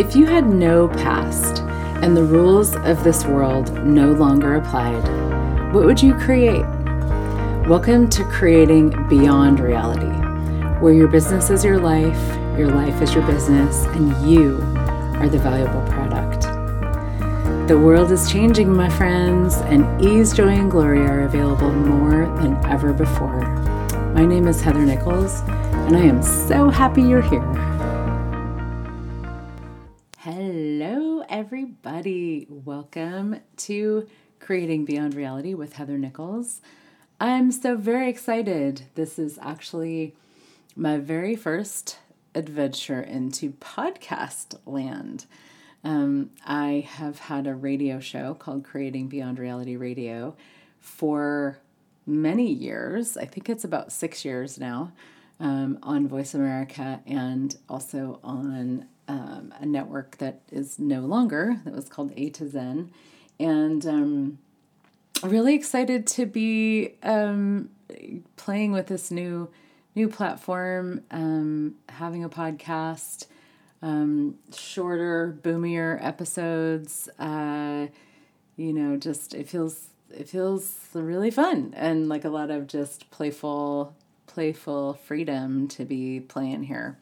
If you had no past and the rules of this world no longer applied, what would you create? Welcome to Creating Beyond Reality, where your business is your life, your life is your business, and you are the valuable product. The world is changing, my friends, and ease, joy, and glory are available more than ever before. My name is Heather Nichols, and I am so happy you're here. Welcome to Creating Beyond Reality with Heather Nichols. I'm so very excited. This is actually my very first adventure into podcast land. Um, I have had a radio show called Creating Beyond Reality Radio for many years. I think it's about six years now um, on Voice America and also on um, a network that is no longer, that was called A to Zen. And um, really excited to be um, playing with this new new platform, um, having a podcast, um, shorter, boomier episodes. Uh, you know, just it feels it feels really fun and like a lot of just playful playful freedom to be playing here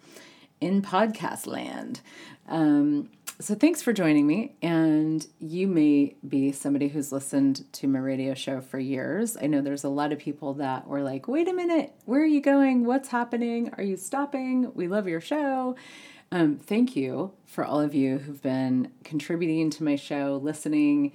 in podcast land. Um, so thanks for joining me. And you may be somebody who's listened to my radio show for years. I know there's a lot of people that were like, wait a minute, where are you going? What's happening? Are you stopping? We love your show. Um, thank you for all of you who've been contributing to my show, listening,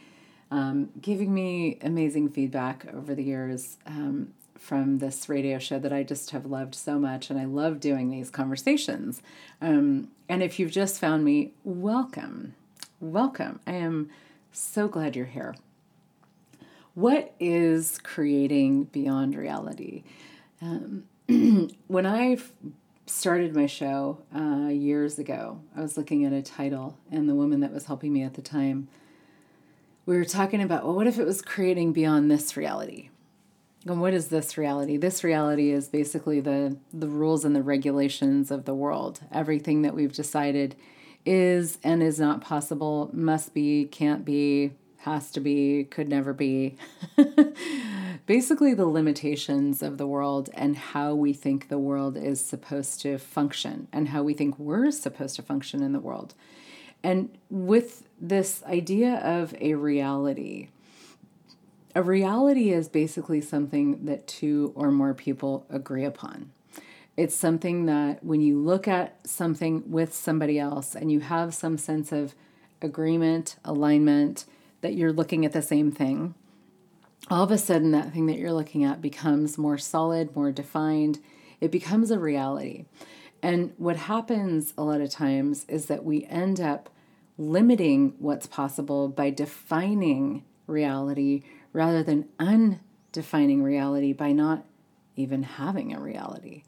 um, giving me amazing feedback over the years. Um, from this radio show that I just have loved so much, and I love doing these conversations. Um, and if you've just found me, welcome. Welcome. I am so glad you're here. What is creating beyond reality? Um, when I started my show uh, years ago, I was looking at a title, and the woman that was helping me at the time, we were talking about, well, what if it was creating beyond this reality? And what is this reality? This reality is basically the the rules and the regulations of the world. Everything that we've decided is and is not possible, must be, can't be, has to be, could never be. basically the limitations of the world and how we think the world is supposed to function and how we think we're supposed to function in the world. And with this idea of a reality, a reality is basically something that two or more people agree upon. It's something that when you look at something with somebody else and you have some sense of agreement, alignment, that you're looking at the same thing, all of a sudden that thing that you're looking at becomes more solid, more defined. It becomes a reality. And what happens a lot of times is that we end up limiting what's possible by defining reality rather than undefining reality by not even having a reality.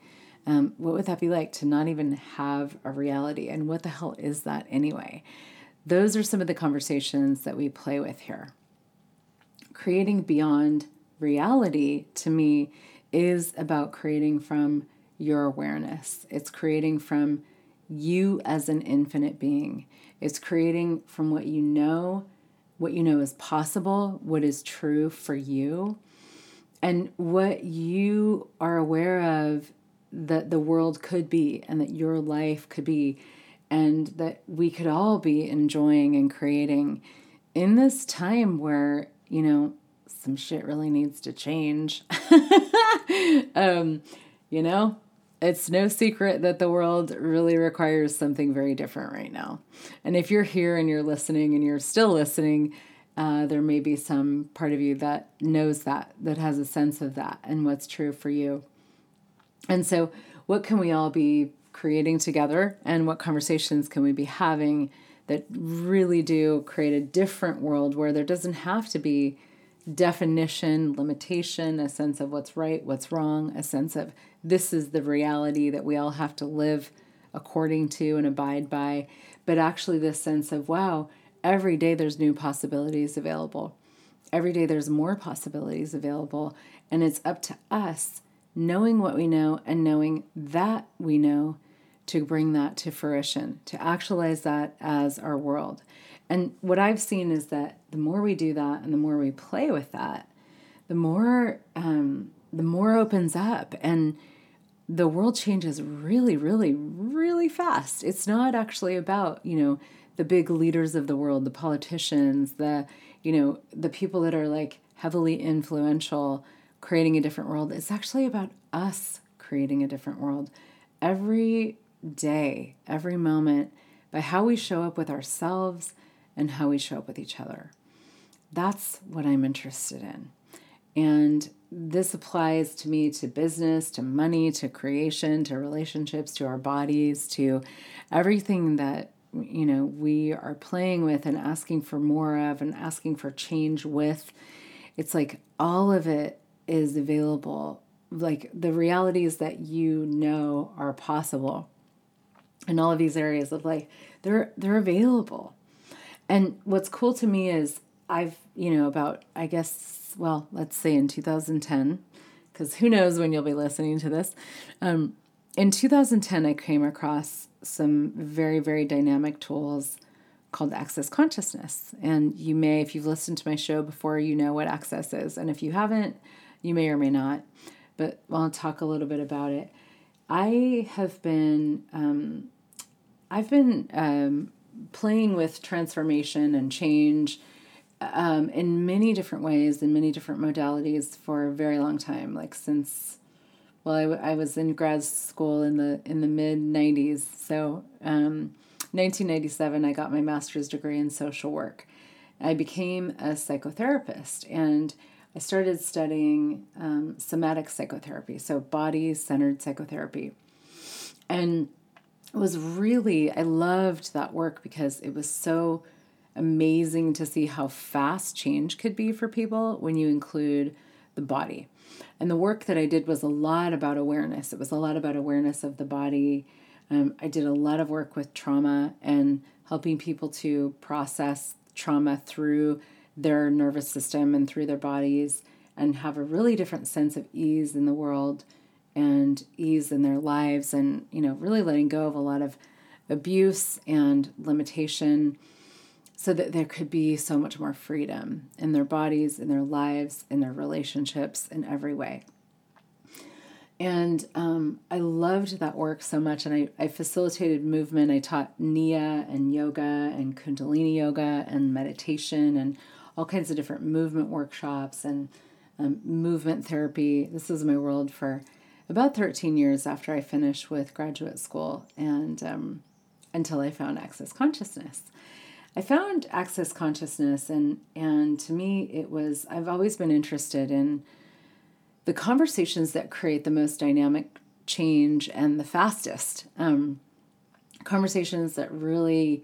Um, what would that be like to not even have a reality? And what the hell is that anyway? Those are some of the conversations that we play with here. Creating beyond reality to me is about creating from your awareness, it's creating from you as an infinite being, it's creating from what you know what you know is possible, what is true for you, and what you are aware of that the world could be and that your life could be, and that we could all be enjoying and creating in this time where, you know, some shit really needs to change. um, you know, it's no secret that the world really requires something very different right now. And if you're here and you're listening and you're still listening, uh, there may be some part of you that knows that, that has a sense of that and what's true for you. And so, what can we all be creating together, and what conversations can we be having that really do create a different world where there doesn't have to be definition, limitation, a sense of what's right, what's wrong, a sense of this is the reality that we all have to live according to and abide by, but actually this sense of, wow, every day there's new possibilities available. Every day there's more possibilities available, and it's up to us knowing what we know and knowing that we know to bring that to fruition, to actualize that as our world. And what I've seen is that the more we do that and the more we play with that, the more um, the more opens up and the world changes really, really, really fast. It's not actually about, you know, the big leaders of the world, the politicians, the, you know, the people that are like heavily influential creating a different world. It's actually about us creating a different world every day, every moment, by how we show up with ourselves and how we show up with each other. That's what I'm interested in. And this applies to me to business, to money, to creation, to relationships, to our bodies, to everything that you know we are playing with and asking for more of and asking for change with. It's like all of it is available. Like the realities that you know are possible in all of these areas of life, they're they're available. And what's cool to me is I've, you know, about I guess well, let's say in 2010, because who knows when you'll be listening to this. Um, in 2010, I came across some very, very dynamic tools called Access Consciousness. And you may, if you've listened to my show before, you know what Access is. And if you haven't, you may or may not. But I'll talk a little bit about it. I have been, um, I've been um, playing with transformation and change um, in many different ways, in many different modalities for a very long time, like since well, I, w- I was in grad school in the in the mid '90s. So, um, 1997, I got my master's degree in social work. I became a psychotherapist, and I started studying um, somatic psychotherapy, so body centered psychotherapy, and it was really I loved that work because it was so amazing to see how fast change could be for people when you include the body. And the work that I did was a lot about awareness. It was a lot about awareness of the body. Um, I did a lot of work with trauma and helping people to process trauma through their nervous system and through their bodies and have a really different sense of ease in the world and ease in their lives and you know really letting go of a lot of abuse and limitation so that there could be so much more freedom in their bodies, in their lives, in their relationships, in every way. And um, I loved that work so much. And I, I facilitated movement. I taught Nia and yoga and Kundalini yoga and meditation and all kinds of different movement workshops and um, movement therapy. This was my world for about 13 years after I finished with graduate school and um, until I found Access Consciousness. I found access consciousness, and and to me, it was I've always been interested in the conversations that create the most dynamic change and the fastest um, conversations that really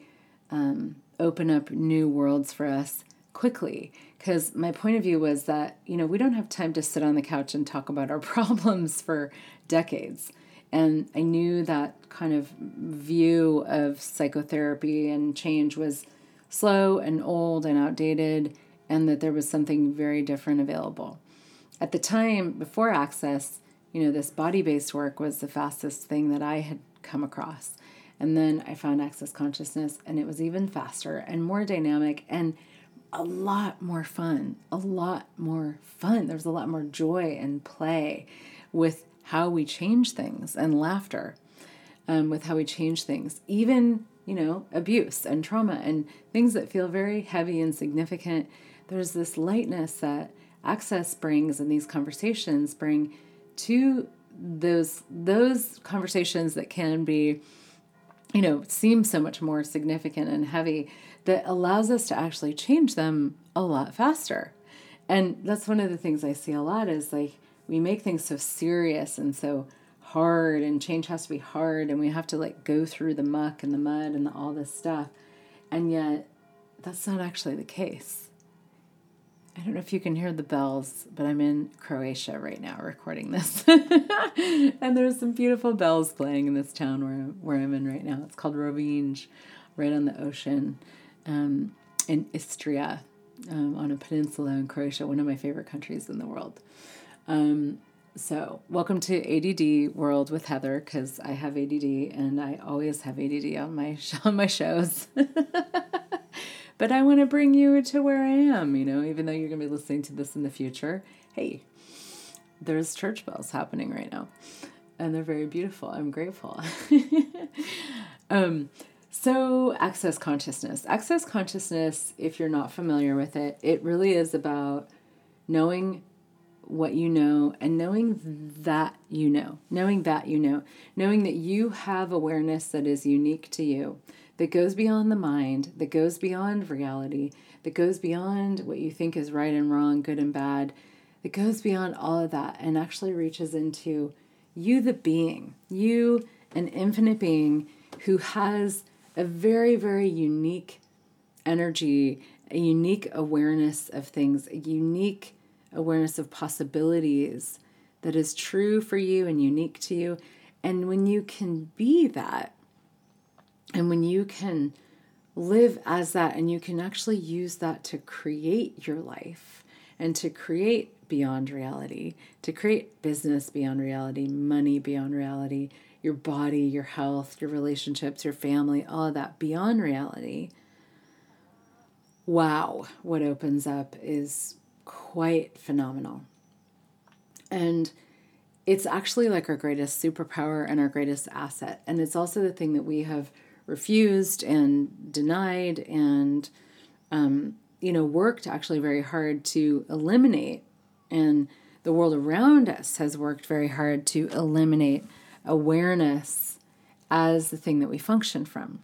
um, open up new worlds for us quickly. Because my point of view was that you know we don't have time to sit on the couch and talk about our problems for decades. And i knew that kind of view of psychotherapy and change was slow and old and outdated, and that there was something very different available. At the time, before Access, you know, this body based work was the fastest thing that I had come across. And then I found Access Consciousness, and it was even faster and more dynamic and a lot more fun. A lot more fun. There was a lot more joy and play with how we change things and laughter um, with how we change things. Even you know, abuse and trauma and things that feel very heavy and significant. There's this lightness that access brings and these conversations bring to those those conversations that can be you know seem so much more significant and heavy that allows us to actually change them a lot faster and that's one of the things i see a lot is like we make things so serious and so hard and change has to be hard and we have to like go through the muck and the mud and the, all this stuff. And yet, that's not actually the case. I don't know if you can hear the bells, but I'm in Croatia right now recording this. and there's some beautiful bells playing in this town where, where I'm in right now. It's called Rovinj, right on the ocean um, in Istria, um, on a peninsula in Croatia, one of my favorite countries in the world. Um, So, welcome to ADD World with Heather because I have ADD and I always have ADD on my on my shows. but I want to bring you to where I am, you know, even though you're going to be listening to this in the future. Hey, there's church bells happening right now and they're very beautiful. I'm grateful. um, so, access consciousness. Access consciousness, if you're not familiar with it, it really is about knowing what you know and knowing that you know, knowing that you know, knowing that you have awareness that is unique to you, that goes beyond the mind, that goes beyond reality, that goes beyond what you think is right and wrong, good and bad, that goes beyond all of that and actually reaches into you, the being, you, an infinite being who has a very, very unique energy, a unique awareness of things, a unique awareness of possibilities that is true for you and unique to you. And when you can be that, and when you can live as that, and you can actually use that to create your life and to create beyond reality, to create business beyond reality, money beyond reality, your body, your health, your relationships, your family, all of that beyond reality. Wow, what opens up is quite phenomenal. And it's actually like our greatest superpower and our greatest asset. And it's also the thing that we have refused and denied and, um, you know, worked actually very hard to eliminate. And the world around us has worked very hard to eliminate awareness as the thing that we function from.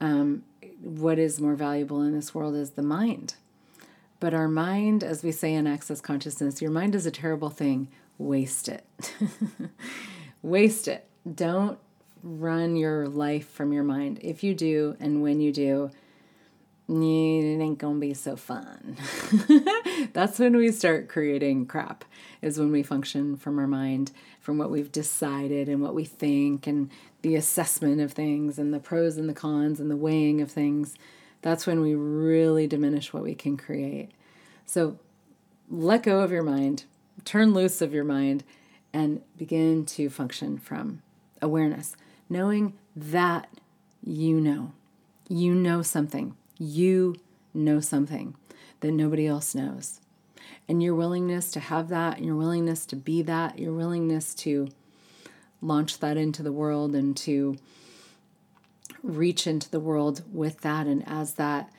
Um, what is more valuable in this world is the mind. But our mind, as we say in Access Consciousness, your mind is a terrible thing. Waste it. Waste it. Don't run your life from your mind. If you do, and when you do, it ain't gonna be so fun. That's when we start creating crap, is when we function from our mind, from what we've decided and what we think, and the assessment of things, and the pros and the cons, and the weighing of things that's when we really diminish what we can create. So let go of your mind, turn loose of your mind, and begin to function from awareness, knowing that you know. You know something. You know something that nobody else knows. And your willingness to have that, your willingness to be that, your willingness to launch that into the world and to reach into the world with that and as that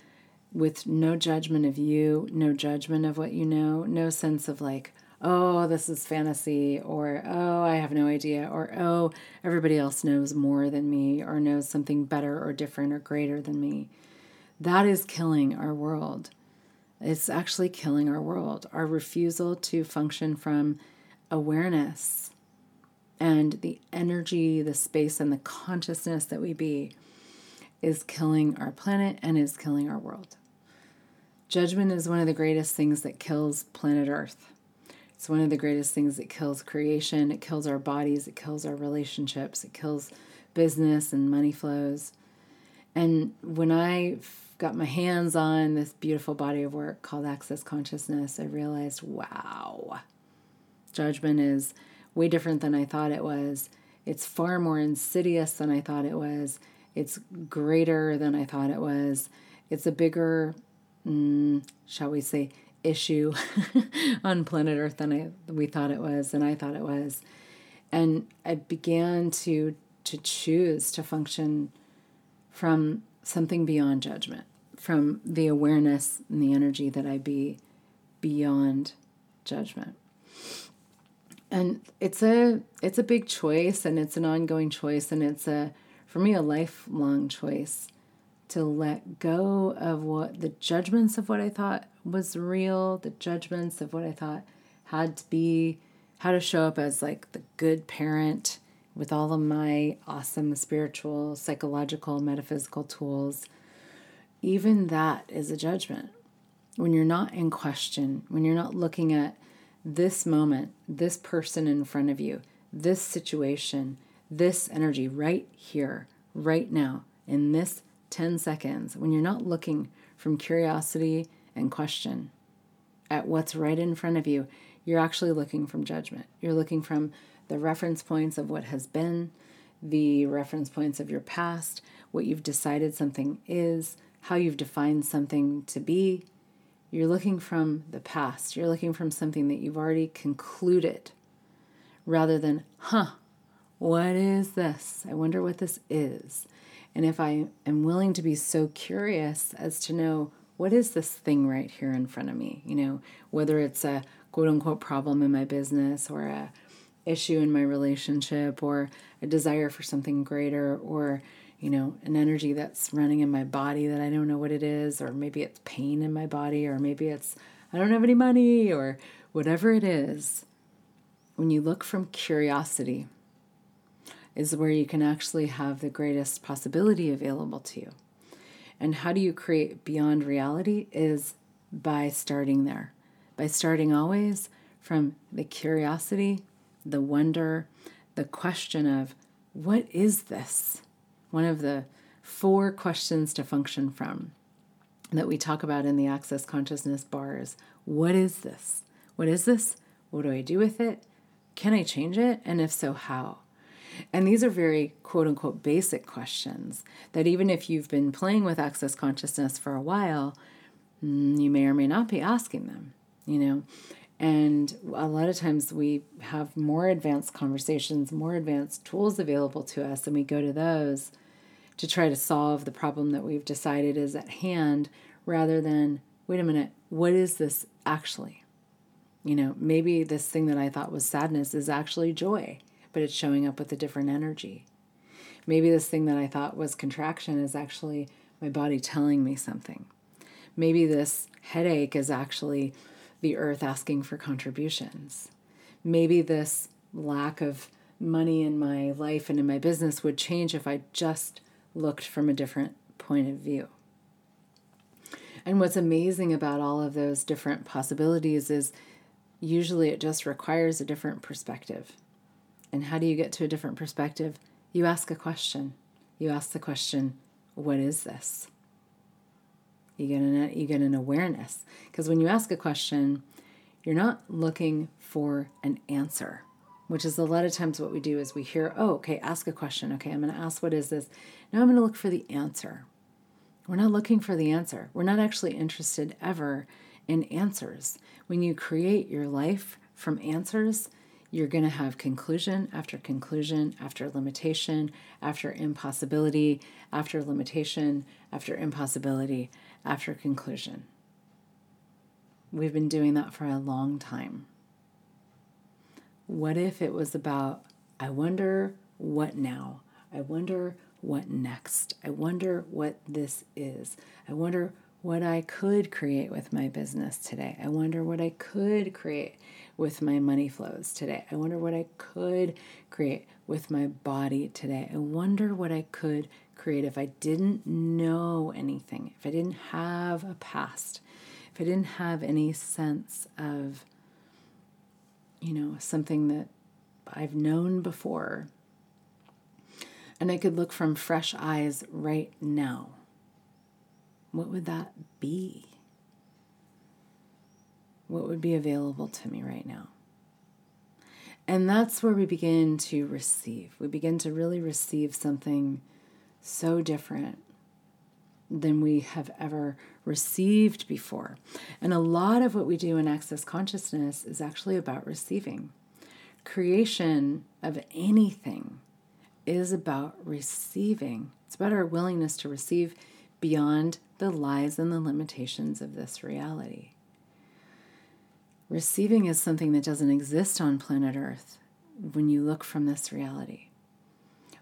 with no judgment of you, no judgment of what you know, no sense of like, oh, this is fantasy, or oh, I have no idea, or oh, everybody else knows more than me, or knows something better or different or greater than me. That is killing our world. It's actually killing our world. Our refusal to function from awareness and the energy, the space, and the consciousness that we be is killing our planet and is killing our world. Judgment is one of the greatest things that kills planet Earth. It's one of the greatest things that kills creation. It kills our bodies. It kills our relationships. It kills business and money flows. And when I got my hands on this beautiful body of work called Access Consciousness, I realized wow, judgment is way different than I thought it was. It's far more insidious than I thought it was. It's greater than I thought it was. It's a bigger, mm, shall we say, issue on planet Earth than I, we thought it was, and I thought it was. And I began to to choose to function from something beyond judgment, from the awareness and the energy that I be beyond judgment. And it's a it's a big choice and it's an ongoing choice and it's a for me, a lifelong choice to let go of what the judgments of what I thought was real, the judgments of what I thought had to be, how to show up as like the good parent with all of my awesome spiritual, psychological, metaphysical tools. Even that is a judgment. When you're not in question, when you're not looking at this moment, this person in front of you, this situation, this energy right here, right now, in this 10 seconds, when you're not looking from curiosity and question at what's right in front of you, you're actually looking from judgment. You're looking from the reference points of what has been, the reference points of your past, what you've decided something is, how you've defined something to be. You're looking from the past. You're looking from something that you've already concluded rather than, huh, what is this? I wonder what this is. And if I am willing to be so curious as to know what is this thing right here in front of me, you know, whether it's a quote unquote problem in my business or a issue in my relationship or a desire for something greater or you know an energy that's running in my body that I don't know what it is or maybe it's pain in my body or maybe it's I don't have any money or whatever it is when you look from curiosity is where you can actually have the greatest possibility available to you. And how do you create beyond reality is by starting there, by starting always from the curiosity, the wonder, the question of what is this? One of the four questions to function from that we talk about in the Access Consciousness bars. What is this? What is this? What do I do with it? Can I change it? And if so, how? And these are very quote unquote basic questions that even if you've been playing with access consciousness for a while, mm, you may or may not be asking them, you know. And a lot of times we have more advanced conversations, more advanced tools available to us, and we go to those to try to solve the problem that we've decided is at hand rather than, wait a minute, what is this actually? You know, maybe this thing that I thought was sadness is actually joy but it's showing up with a different energy. Maybe this thing that I thought was contraction is actually my body telling me something. Maybe this headache is actually the earth asking for contributions. Maybe this lack of money in my life and in my business would change if I just looked from a different point of view. And what's amazing about all of those different possibilities is usually it just requires a different perspective. And how do you get to a different perspective? You ask a question. You ask the question, what is this? You get an you get an awareness because when you ask a question, you're not looking for an answer, which is a lot of times what we do is we hear, "Oh, okay, ask a question. Okay, I'm going to ask what is this?" Now I'm going to look for the answer. We're not looking for the answer. We're not actually interested ever in answers. When you create your life from answers, you're going to have conclusion after conclusion after limitation after impossibility after limitation after impossibility after conclusion. We've been doing that for a long time. What if it was about, I wonder what now? I wonder what next? I wonder what this is. I wonder what I could create with my business today. I wonder what I could create with my money flows today. I wonder what I could create with my body today. I wonder what I could create if I didn't know anything, if I didn't have a past, if I didn't have any sense of, you know, something that I've known before. And I could look from fresh eyes right now. What would that be? What would be available to me right now. And that's where we begin to receive. We begin to really receive something so different than we have ever received before. And a lot of what we do in Access Consciousness is actually about receiving. Creation of anything is about receiving, it's about our willingness to receive beyond the lies and the limitations of this reality. Receiving is something that doesn't exist on planet Earth when you look from this reality.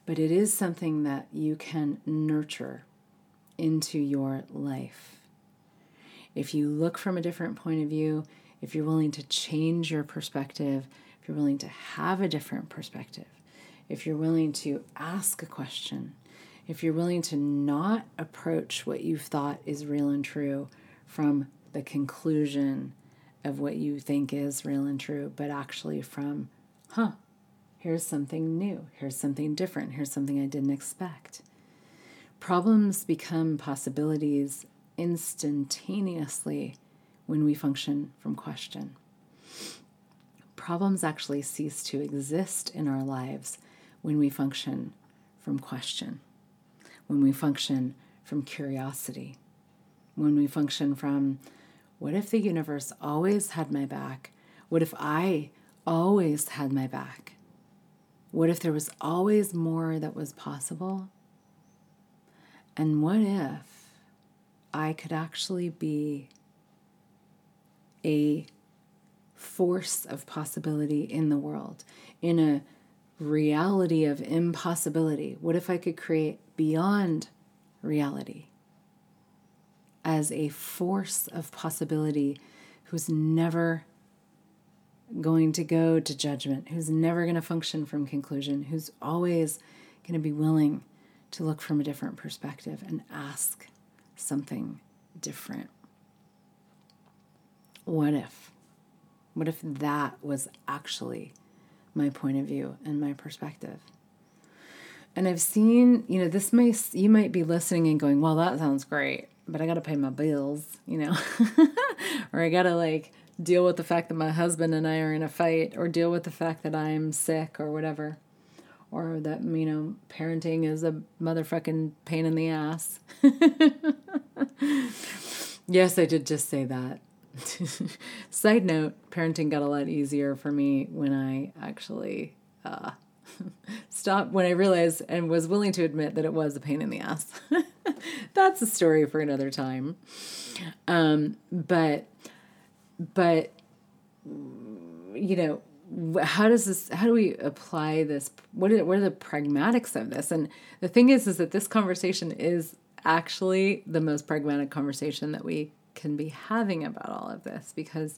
But it is something that you can nurture into your life. If you look from a different point of view, if you're willing to change your perspective, if you're willing to have a different perspective, if you're willing to ask a question, if you're willing to not approach what you've thought is real and true from the conclusion of what you think is real and true, but actually from, huh, here's something new, here's something different, here's something I didn't expect. Problems become possibilities instantaneously when we function from question. problems actually cease to exist in our lives when we function from question, when we function from curiosity, when we function from what if the universe always had my back? What if I always had my back? What if there was always more that was possible? And what if I could actually be a force of possibility in the world, in a reality of impossibility? What if I could create beyond reality as a force of possibility who's never going to go to judgment, who's never going to function from conclusion, who's always going to be willing to look from a different perspective and ask something different? What if? What if that was actually my point of view and my perspective? And I've seen, you know, this may, you might be listening and going, well, that sounds great, but I got to pay my bills, you know, or I got to like deal with the fact that my husband and I are in a fight, or deal with the fact that I'm sick or whatever, or that, you know, parenting is a motherfucking pain in the ass. yes, I did just say that. Side note, parenting got a lot easier for me when I actually uh, stopped, when I realized and was willing to admit that it was a pain in the ass. That's a story for another time. Um, but, but, you know, how does this how do we apply this what are, what are the pragmatics of this and the thing is is that this conversation is actually the most pragmatic conversation that we can be having about all of this because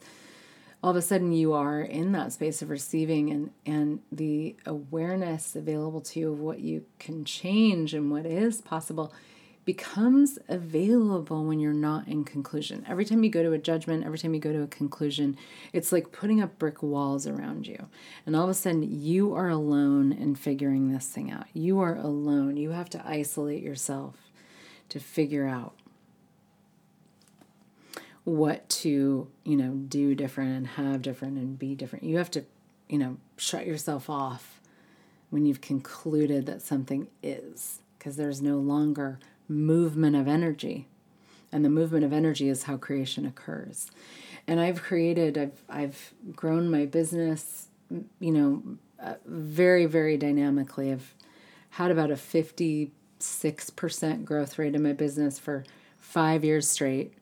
all of a sudden you are in that space of receiving and and the awareness available to you of what you can change and what is possible becomes available when you're not in conclusion. Every time you go to a judgment, every time you go to a conclusion, it's like putting up brick walls around you. And all of a sudden, you are alone in figuring this thing out. You are alone. You have to isolate yourself to figure out what to, you know, do different and have different and be different. You have to, you know, shut yourself off when you've concluded that something is, because there's no longer movement of energy. And the movement of energy is how creation occurs. And I've created, I've, I've grown my business, you know, uh, very, very dynamically. I've had about a 56% growth rate in my business for five years straight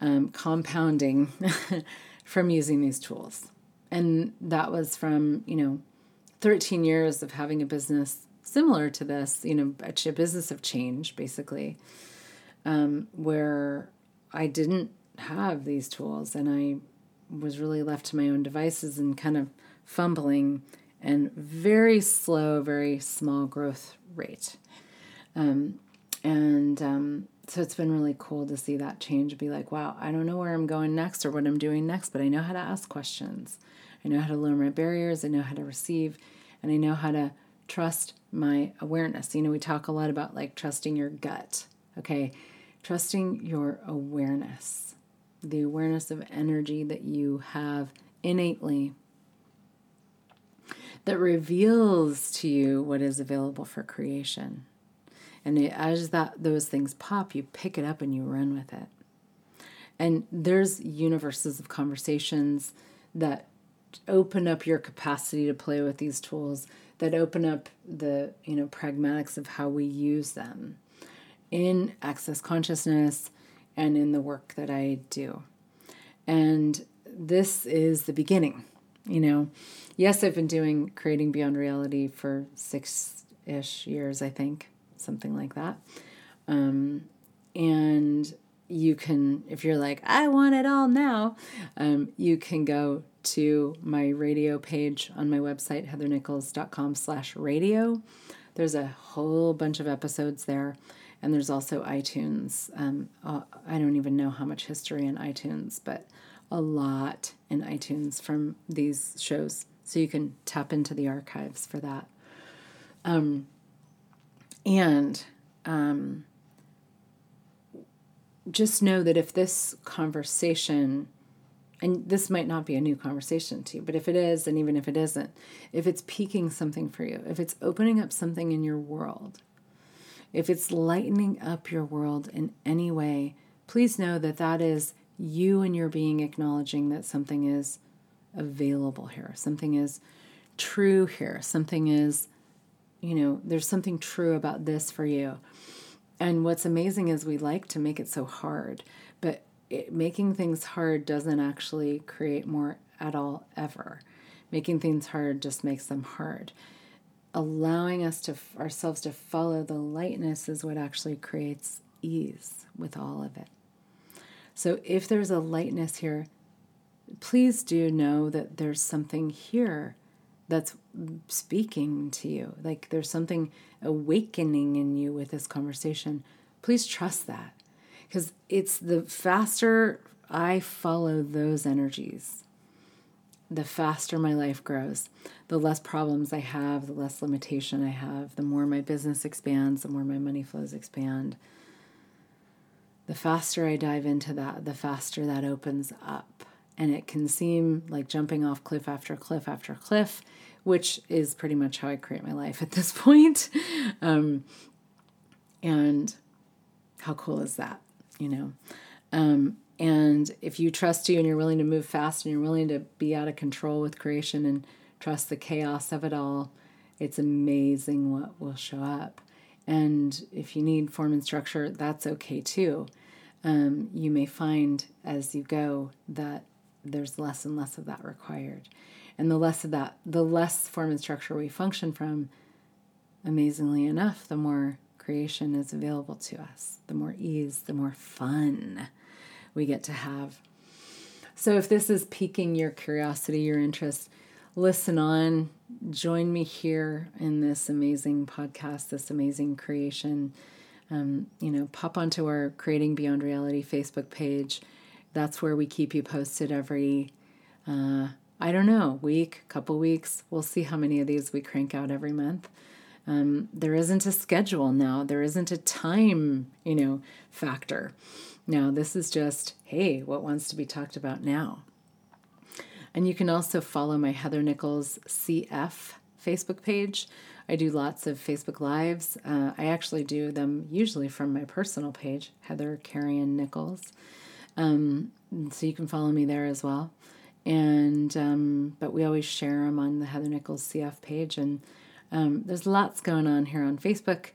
um, compounding from using these tools. And that was from, you know, 13 years of having a business similar to this, you know, a business of change, basically, um, where I didn't have these tools and I was really left to my own devices and kind of fumbling and very slow, very small growth rate. Um, and um, so it's been really cool to see that change be like wow i don't know where i'm going next or what i'm doing next but i know how to ask questions. I know how to lower my barriers. I know how to receive and i know how to trust my awareness. You know we talk a lot about like trusting your gut okay? Trusting your awareness the awareness of energy that you have innately that reveals to you what is available for creation and it, as that those things pop, you pick it up and you run with it. And there's universes of conversations that open up your capacity to play with these tools, that open up the you know pragmatics of how we use them in access consciousness and in the work that I do. And this is the beginning. You know, yes, I've been doing creating beyond reality for six ish years, I think something like that. Um, and you can, if you're like, I want it all now, um, you can go to my radio page on my website, heathernichols.com slash radio. There's a whole bunch of episodes there. And there's also iTunes. Um, uh, I don't even know how much history in iTunes, but a lot in iTunes from these shows. So you can tap into the archives for that. Um, and um, just know that if this conversation and this might not be a new conversation to you, but if it is, and even if it isn't, if it's piquing something for you, if it's opening up something in your world, if it's lightening up your world in any way, please know that that is you and your being acknowledging that something is available here, something is true here, something is, you know, there's something true about this for you. And what's amazing is we like to make it so hard, but it, making things hard doesn't actually create more at all ever. Making things hard just makes them hard. Allowing us to ourselves to follow the lightness is what actually creates ease with all of it. So if there's a lightness here, please do know that there's something here that's speaking to you. Like there's something awakening in you with this conversation. Please trust that because it's the faster I follow those energies, the faster my life grows, the less problems I have, the less limitation I have, the more my business expands, the more my money flows expand. The faster I dive into that, the faster that opens up. And it can seem like jumping off cliff after cliff after cliff, which is pretty much how I create my life at this point. Um, and how cool is that? you know. Um, and if you trust you and you're willing to move fast and you're willing to be out of control with creation and trust the chaos of it all, it's amazing what will show up. And if you need form and structure, that's okay too. Um, you may find as you go that there's less and less of that required. And the less of that, the less form and structure we function from, amazingly enough, the more creation is available to us, the more ease, the more fun we get to have. So, if this is piquing your curiosity, your interest, listen on. Join me here in this amazing podcast, this amazing creation. Um, you know, pop onto our Creating Beyond Reality Facebook page. That's where we keep you posted every, uh, I don't know, week, couple weeks. We'll see how many of these we crank out every month. Um, there isn't a schedule now. There isn't a time, you know, factor. Now, this is just, hey, what wants to be talked about now? And you can also follow my Heather Nichols CF Facebook page. I do lots of Facebook Lives. Uh, I actually do them usually from my personal page, Heather Carrion Nichols. Um, so you can follow me there as well. And um, but we always share them on the Heather Nichols CF page, and um, there's lots going on here on Facebook.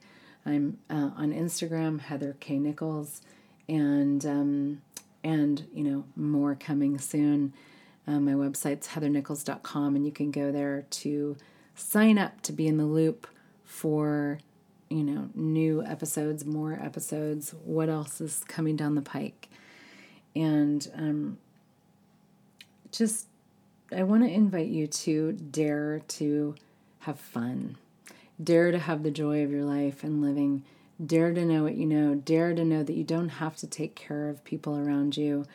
I'm uh, on Instagram, Heather K Nichols, and um, and you know more coming soon. Uh, my website's heathernichols.com, and you can go there to sign up to be in the loop for you know new episodes, more episodes. What else is coming down the pike? And um, just I want to invite you to dare to have fun. Dare to have the joy of your life and living. Dare to know what you know. Dare to know that you don't have to take care of people around you.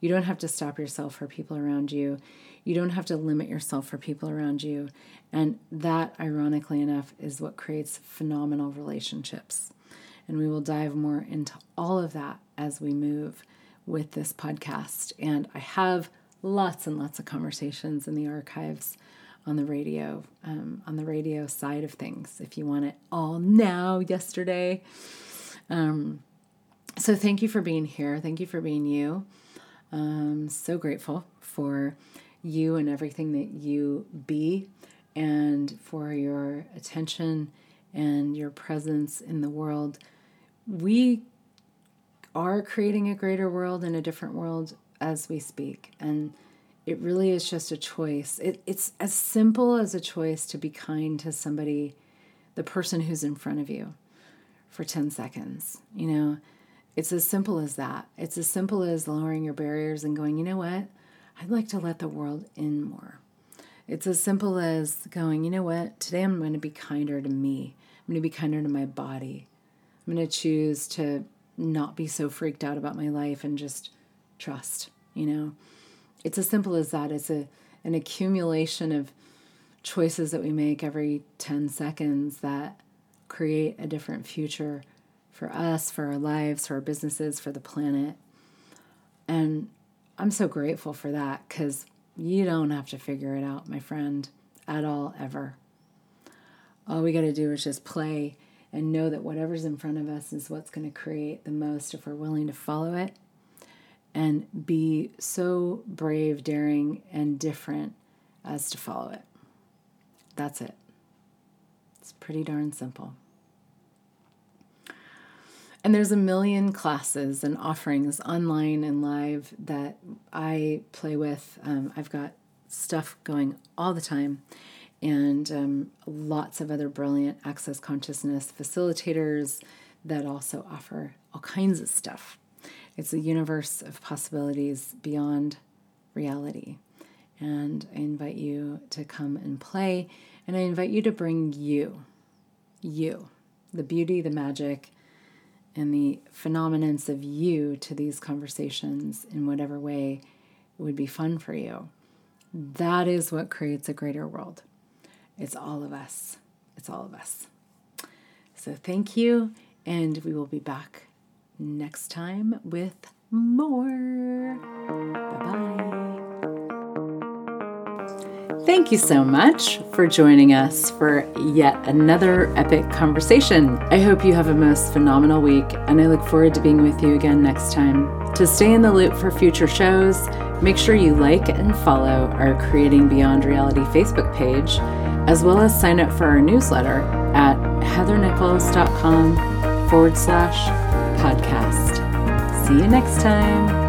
You don't have to stop yourself for people around you. You don't have to limit yourself for people around you. And that, ironically enough, is what creates phenomenal relationships. And we will dive more into all of that as we move with this podcast. And I have lots and lots of conversations in the archives on the radio, um, on the radio side of things, if you want it all now, yesterday. Um, so thank you for being here. Thank you for being you. I'm so grateful for you and everything that you be and for your attention and your presence in the world. We are creating a greater world and a different world as we speak. And it really is just a choice. It, it's as simple as a choice to be kind to somebody, the person who's in front of you, for 10 seconds. You know, it's as simple as that. It's as simple as lowering your barriers and going, you know what? I'd like to let the world in more. It's as simple as going, you know what? Today I'm going to be kinder to me. I'm going to be kinder to my body. I'm going to choose to not be so freaked out about my life and just trust, you know? it's as simple as that. It's a an accumulation of choices that we make every 10 seconds that create a different future for us, for our lives, for our businesses, for the planet. And I'm so grateful for that because you don't have to figure it out, my friend, at all, ever. All we got to do is just play and know that whatever's in front of us is what's going to create the most if we're willing to follow it and be so brave, daring, and different as to follow it. That's it. It's pretty darn simple. And there's a million classes and offerings online and live that I play with. Um, I've got stuff going all the time, and um, lots of other brilliant access consciousness facilitators that also offer all kinds of stuff. It's a universe of possibilities beyond reality. And I invite you to come and play, and I invite you to bring you, you, the beauty, the magic, and the phenomenons of you to these conversations in whatever way would be fun for you. That is what creates a greater world. It's all of us. It's all of us. So thank you, and we will be back next time with more. Bye bye. Thank you so much for joining us for yet another epic conversation. I hope you have a most phenomenal week, and I look forward to being with you again next time. To stay in the loop for future shows, make sure you like and follow our Creating Beyond Reality Facebook page, as well as sign up for our newsletter at heathernichols.com forward slash podcast. See you next time.